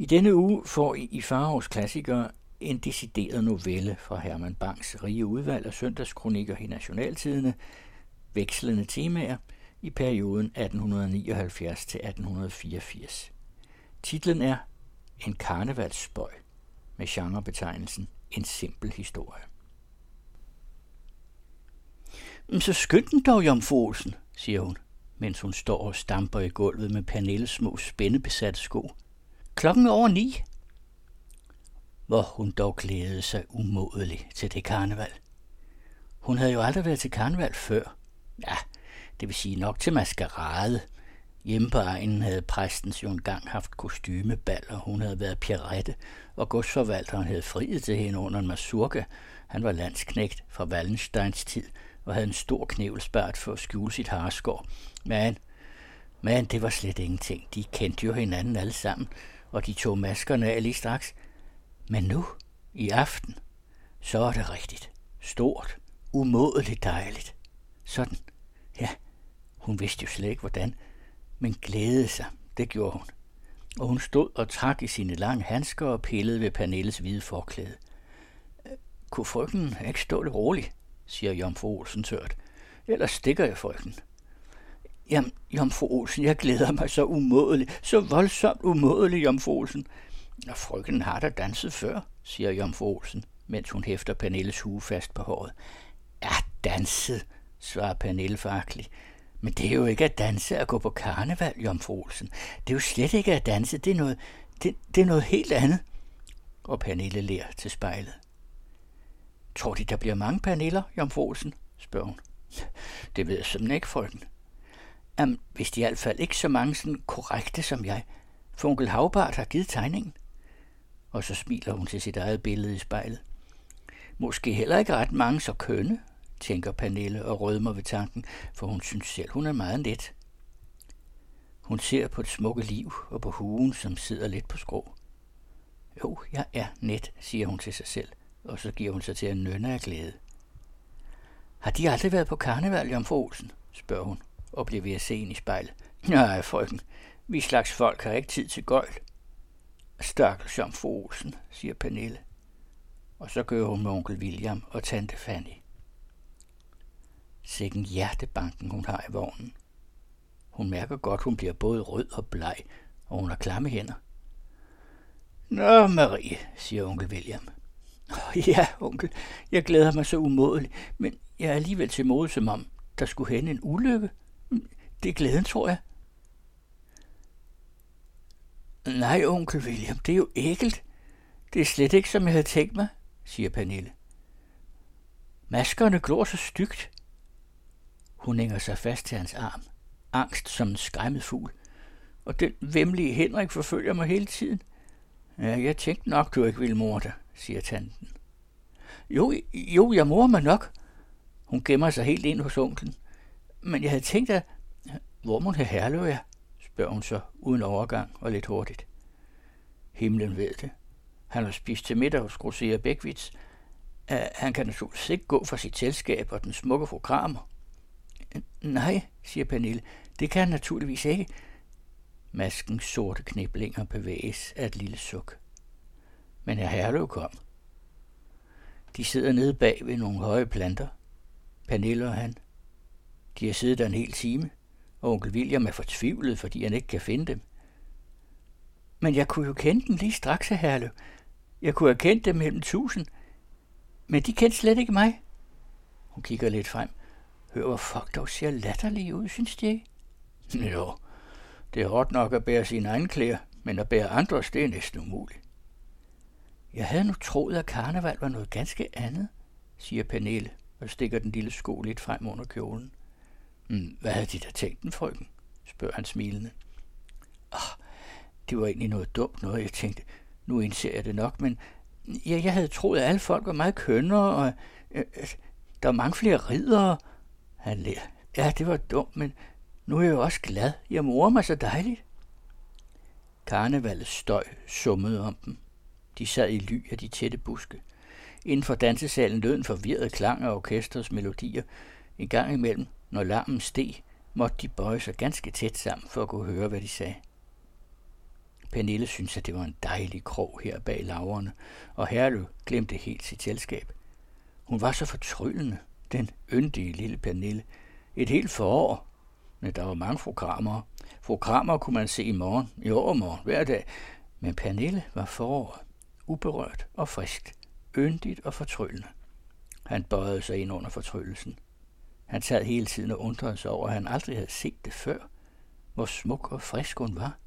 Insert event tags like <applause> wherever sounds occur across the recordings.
I denne uge får I i Farovs klassikere en decideret novelle fra Herman Bangs rige udvalg af søndagskronikker i Nationaltidene, vekslende temaer i perioden 1879 til 1884. Titlen er En karnevalsspøj med genrebetegnelsen En simpel historie. Så skynd den dog, Jomfru Olsen, siger hun, mens hun står og stamper i gulvet med Pernilles små spændebesatte sko. Klokken over ni. Hvor hun dog glædede sig umådeligt til det karneval. Hun havde jo aldrig været til karneval før. Ja, det vil sige nok til maskerade. Hjemme på egnen havde præstens jo engang haft kostymebal, og hun havde været Pierrette, og godsforvalteren havde friet til hende under en masurka. Han var landsknægt fra Wallensteins tid og havde en stor knævelspart for at skjule sit harskår. Men, men det var slet ingenting. De kendte jo hinanden alle sammen, og de tog maskerne af lige straks. Men nu, i aften, så er det rigtigt. Stort, umådeligt dejligt. Sådan, ja, hun vidste jo slet ikke hvordan, men glædede sig, det gjorde hun. Og hun stod og trak i sine lange handsker og pillede ved Pernilles hvide forklæde. Øh, kunne frygten ikke stå lidt roligt, siger Jomfru Olsen tørt. Ellers stikker jeg frygten. Jamen, Jomfru Olsen, jeg glæder mig så umådeligt, så voldsomt umådeligt, Jomfru Olsen. Og frygten har da danset før, siger Jomfru Olsen, mens hun hæfter Pernilles hue fast på håret. Ja, danset, svarer Pernille fakligt. Men det er jo ikke at danse at gå på karneval, Jomfru Olsen. Det er jo slet ikke at danse, det er noget, det, det er noget helt andet. Og Pernille ler til spejlet. Tror de, der bliver mange Perniller, Jomfru Olsen? spørger hun. Det ved jeg simpelthen ikke, frøken. Jamen, hvis de i hvert fald ikke så mange sådan korrekte som jeg, for onkel Havbart har givet tegningen. Og så smiler hun til sit eget billede i spejlet. Måske heller ikke ret mange så kønne, tænker Pernille og rødmer ved tanken, for hun synes selv, hun er meget let. Hun ser på et smukke liv og på huen, som sidder lidt på skrå. Jo, jeg er net, siger hun til sig selv, og så giver hun sig til at nynne af glæde. Har de aldrig været på karneval, Jomfru Olsen? spørger hun og blev ved at se ind i spejlet. Nej, frøken, vi slags folk har ikke tid til gøjl. Stakkels som Olsen, siger Pernille. Og så gør hun med onkel William og tante Fanny. Sikken hjertebanken hun har i vognen. Hun mærker godt, hun bliver både rød og bleg, og hun har klamme hænder. Nå, Marie, siger onkel William. Ja, onkel, jeg glæder mig så umådeligt, men jeg er alligevel til mode, som om der skulle hende en ulykke. Det er glæden, tror jeg. Nej, onkel William, det er jo ægelt. Det er slet ikke, som jeg havde tænkt mig, siger Pernille. Maskerne glor så stygt. Hun hænger sig fast til hans arm, angst som en skræmmet fugl. Og den vemmelige Henrik forfølger mig hele tiden. Ja, jeg tænkte nok, du ikke ville morde dig, siger tanten. Jo, jo, jeg mor mig nok. Hun gemmer sig helt ind hos onklen. Men jeg havde tænkt, at hvor må det Herlev er? spørger hun så, uden overgang og lidt hurtigt. Himlen ved det. Han har spist til middag hos Grosserer Bækvits. Han kan naturligvis ikke gå fra sit selskab og den smukke fru Kramer. Nej, siger Pernille, det kan han naturligvis ikke. Maskens sorte kniblinger bevæges af et lille suk. Men herr Herlev kom. De sidder nede bag ved nogle høje planter. Pernille og han. De har siddet der en hel time og onkel William er fortvivlet, fordi han ikke kan finde dem. Men jeg kunne jo kende dem lige straks, Herlev. Jeg kunne have kendt dem mellem tusind. Men de kendte slet ikke mig. Hun kigger lidt frem. Hør, hvor folk dog ser latterlige ud, synes de ikke? <laughs> Jo, det er hårdt nok at bære sine egne klæder, men at bære andres, det er næsten umuligt. Jeg havde nu troet, at karneval var noget ganske andet, siger Pernille og stikker den lille sko lidt frem under kjolen. Mm, hvad havde de da tænkt den, frøken? spørger han smilende. Oh, det var egentlig noget dumt noget, jeg tænkte. Nu indser jeg det nok, men ja, jeg havde troet, at alle folk var meget kønnere, og øh, øh der var mange flere ridere. Han lærer. Ja, det var dumt, men nu er jeg jo også glad. Jeg morer mig så dejligt. Karnevalets støj summede om dem. De sad i ly af de tætte buske. Inden for dansesalen lød en forvirret klang af orkestrets melodier. En gang imellem når larmen steg, måtte de bøje sig ganske tæt sammen for at kunne høre, hvad de sagde. Pernille syntes, at det var en dejlig krog her bag laverne, og Herlev glemte helt sit selskab. Hun var så fortryllende, den yndige lille Pernille. Et helt forår. Men der var mange programmer. Programmer kunne man se i morgen, i overmorgen, hver dag. Men Pernille var foråret. Uberørt og friskt. Yndigt og fortryllende. Han bøjede sig ind under fortryllelsen. Han sad hele tiden og undrede sig over, at han aldrig havde set det før. Hvor smuk og frisk hun var.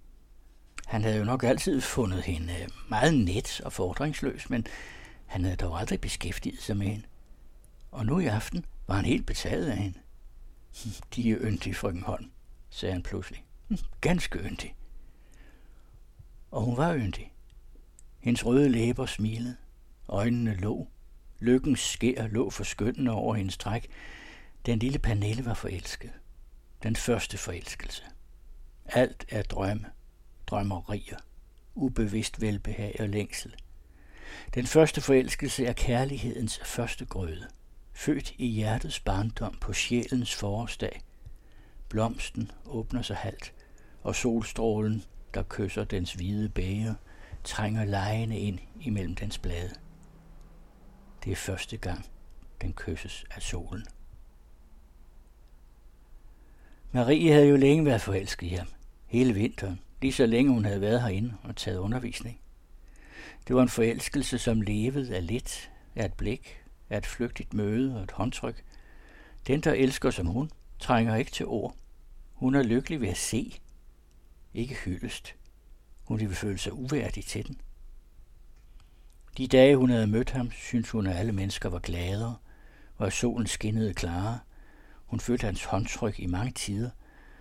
Han havde jo nok altid fundet hende øh, meget net og fordringsløs, men han havde dog aldrig beskæftiget sig med hende. Og nu i aften var han helt betaget af hende. <laughs> De er yndige, frøken Holm, sagde han pludselig. Hm, ganske yndig. Og hun var yndig. Hendes røde læber smilede. Øjnene lå. Lykkens skær lå forskyndende over hendes træk. Den lille Pernille var forelsket. Den første forelskelse. Alt er drømme, drømmerier, ubevidst velbehag og længsel. Den første forelskelse er kærlighedens første grøde, født i hjertets barndom på sjælens forårsdag. Blomsten åbner sig halvt, og solstrålen, der kysser dens hvide bæger, trænger lejende ind imellem dens blade. Det er første gang, den kysses af solen. Marie havde jo længe været forelsket i ham, hele vinteren, lige så længe hun havde været herinde og taget undervisning. Det var en forelskelse, som levede af lidt, af et blik, af et flygtigt møde og et håndtryk. Den, der elsker som hun, trænger ikke til ord. Hun er lykkelig ved at se, ikke hyldest. Hun ville føle sig uværdig til den. De dage, hun havde mødt ham, syntes hun, at alle mennesker var gladere, og at solen skinnede klarere. Hun følte hans håndtryk i mange tider.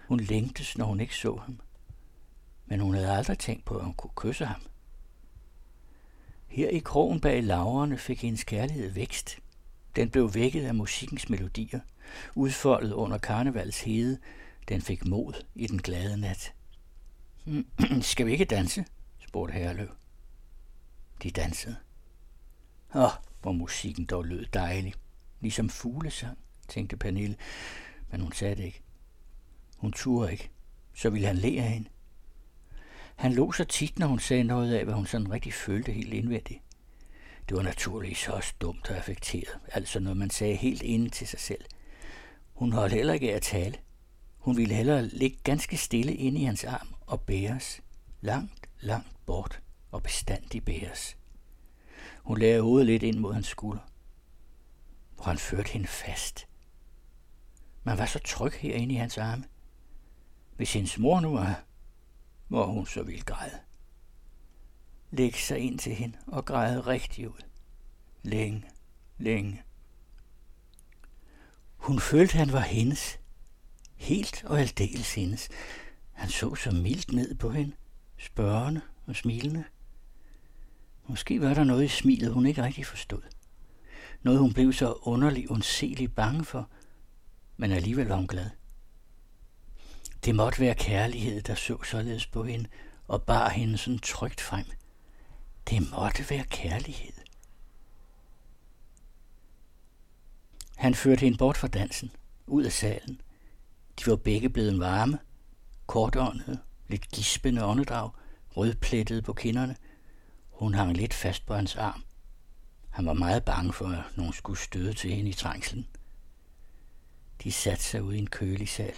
Hun længtes, når hun ikke så ham. Men hun havde aldrig tænkt på, at hun kunne kysse ham. Her i krogen bag laverne fik hendes kærlighed vækst. Den blev vækket af musikkens melodier, udfoldet under karnevals hede. Den fik mod i den glade nat. <clears throat> Skal vi ikke danse? spurgte Herløv. De dansede. Åh, hvor musikken dog lød dejlig. Ligesom fuglesang, tænkte Pernille, men hun sagde det ikke. Hun turde ikke. Så ville han le af hende. Han lå så tit, når hun sagde noget af, hvad hun sådan rigtig følte helt indvendigt. Det var naturligvis også dumt og affekteret, altså når man sagde helt inde til sig selv. Hun holdt heller ikke af at tale. Hun ville hellere ligge ganske stille inde i hans arm og bæres. Langt, langt bort og bestandig bæres. Hun lagde hovedet lidt ind mod hans skulder, hvor han førte hende fast. Man var så tryg herinde i hans arme. Hvis hendes mor nu var hvor hun så ville græde. Læg sig ind til hende og græde rigtig ud. Længe, længe. Hun følte, han var hendes. Helt og aldeles hendes. Han så så mildt ned på hende, spørgende og smilende. Måske var der noget i smilet, hun ikke rigtig forstod. Noget, hun blev så underlig undselig bange for, men alligevel var hun glad. Det måtte være kærlighed, der så således på hende og bar hende sådan trygt frem. Det måtte være kærlighed. Han førte hende bort fra dansen, ud af salen. De var begge blevet varme, kortåndede, lidt gispende åndedrag, rødplettede på kinderne. Hun hang lidt fast på hans arm. Han var meget bange for, at nogen skulle støde til hende i trængslen. De satte sig ud i en kølig sal.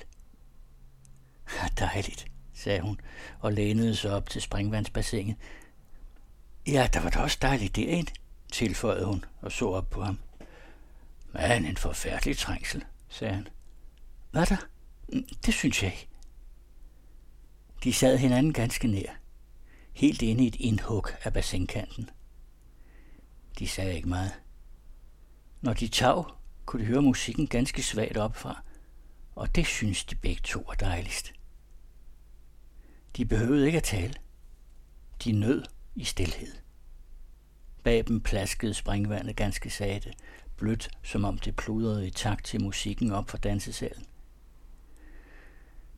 Ja, dejligt, sagde hun og lænede sig op til springvandsbassinet. Ja, der var da også dejligt derinde, tilføjede hun og så op på ham. Men en forfærdelig trængsel, sagde han. Hvad der? Det synes jeg ikke. De sad hinanden ganske nær, helt inde i et indhug af bassinkanten. De sagde ikke meget. Når de tav, kunne de høre musikken ganske svagt opfra, og det synes de begge to var dejligst. De behøvede ikke at tale. De nød i stilhed. Bag dem plaskede springvandet ganske sagte, blødt, som om det pludrede i takt til musikken op fra dansesalen.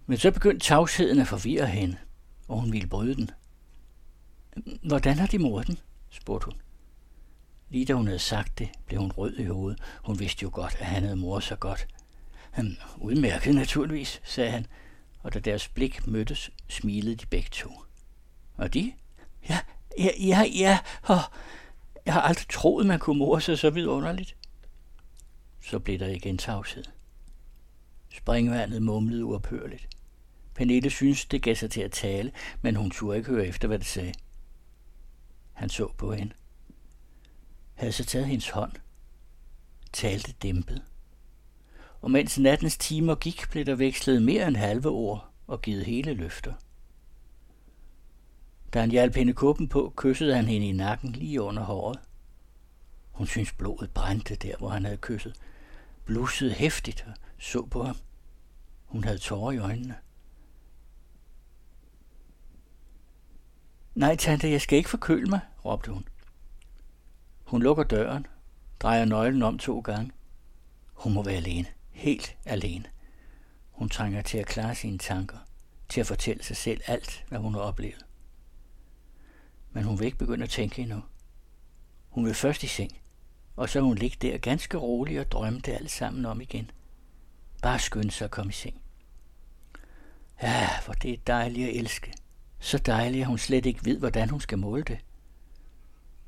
Men så begyndte tavsheden at forvirre hende, og hun ville bryde den. Hvordan har de mordet den? spurgte hun. Lige da hun havde sagt det, blev hun rød i hovedet. Hun vidste jo godt, at han havde mor så godt. Han udmærket naturligvis, sagde han, og da deres blik mødtes, smilede de begge to. Og de? Ja, ja, ja, ja. Oh, jeg har aldrig troet, man kunne mor sig så vidunderligt. Så blev der igen tavshed. Springvandet mumlede uophørligt. Pernille syntes, det gav sig til at tale, men hun turde ikke høre efter, hvad det sagde. Han så på hende. Havde så taget hendes hånd. Talte dæmpet. Og mens nattens timer gik, blev der vekslet mere end halve ord og givet hele løfter. Da han hjalp hende kuppen på, kyssede han hende i nakken lige under håret. Hun syntes blodet brændte der, hvor han havde kysset. Blussede hæftigt og så på ham. Hun havde tårer i øjnene. Nej, tante, jeg skal ikke forkøle mig, råbte hun. Hun lukker døren, drejer nøglen om to gange. Hun må være alene, helt alene. Hun trænger til at klare sine tanker, til at fortælle sig selv alt, hvad hun har oplevet. Men hun vil ikke begynde at tænke endnu. Hun vil først i seng, og så hun ligge der ganske rolig og drømme det alt sammen om igen. Bare skynde sig at komme i seng. Ja, hvor det er dejligt at elske. Så dejligt, at hun slet ikke ved, hvordan hun skal måle det.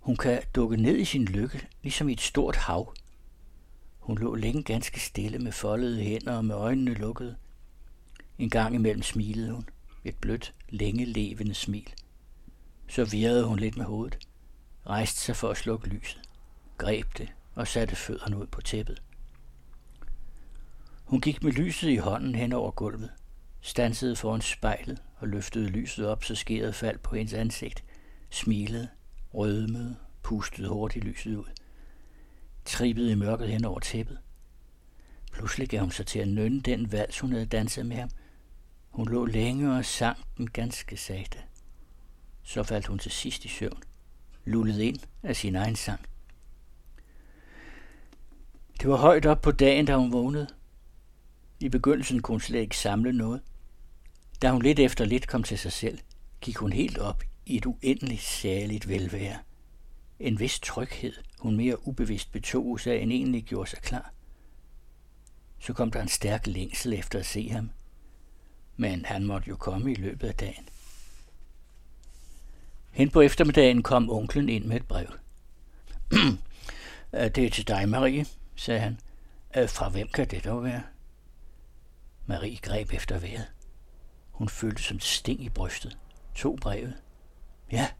Hun kan dukke ned i sin lykke, ligesom i et stort hav. Hun lå længe ganske stille med foldede hænder og med øjnene lukkede. En gang imellem smilede hun. Et blødt, længe levende smil. Så virrede hun lidt med hovedet, rejste sig for at slukke lyset, greb det og satte fødderne ud på tæppet. Hun gik med lyset i hånden hen over gulvet, stansede foran spejlet og løftede lyset op, så skæret faldt på hendes ansigt, smilede, rødmede, pustede hurtigt lyset ud, trippede i mørket hen over tæppet. Pludselig gav hun sig til at nynne den vals, hun havde danset med ham. Hun lå længe og sang den ganske sagte. Så faldt hun til sidst i søvn, lullet ind af sin egen sang. Det var højt op på dagen, da hun vågnede. I begyndelsen kunne hun slet ikke samle noget. Da hun lidt efter lidt kom til sig selv, gik hun helt op i et uendeligt særligt velvære. En vis tryghed, hun mere ubevidst betog sig, end egentlig gjorde sig klar. Så kom der en stærk længsel efter at se ham. Men han måtte jo komme i løbet af dagen. Hen på eftermiddagen kom onklen ind med et brev. <clears throat> det er til dig, Marie, sagde han. Fra hvem kan det dog være? Marie greb efter vejret. Hun følte som sting i brystet. To brevet. Ja,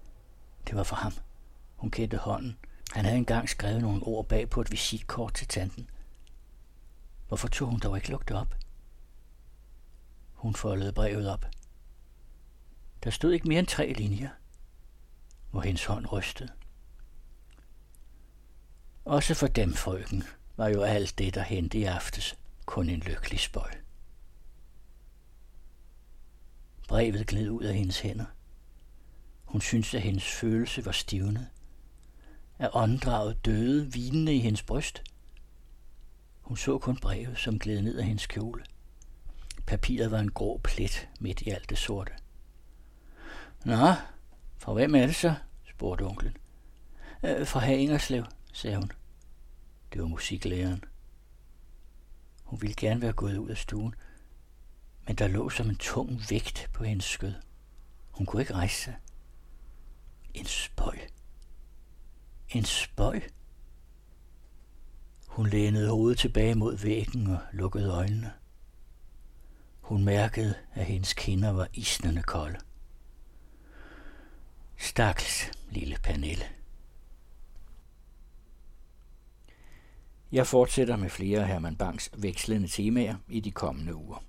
det var for ham. Hun kendte hånden. Han havde engang skrevet nogle ord bag på et visitkort til tanten. Hvorfor tog hun dog ikke lugte op? Hun foldede brevet op. Der stod ikke mere end tre linjer, hvor hendes hånd rystede. Også for dem, frøken, var jo alt det, der hente i aftes, kun en lykkelig spøj. Brevet gled ud af hendes hænder. Hun syntes, at hendes følelse var stivnet. At åndedraget døde, vinende i hendes bryst. Hun så kun brevet, som gled ned af hendes kjole. Papiret var en grå plet midt i alt det sorte. Nå, for hvem er det så? spurgte onklen. Øh, fra herr Ingerslev, sagde hun. Det var musiklæreren. Hun ville gerne være gået ud af stuen, men der lå som en tung vægt på hendes skød. Hun kunne ikke rejse sig. En spøg. En spøg. Hun lænede hovedet tilbage mod væggen og lukkede øjnene. Hun mærkede, at hendes kinder var isnende kolde. Stakkels lille Pernille. Jeg fortsætter med flere af Herman Bangs vekslende temaer i de kommende uger.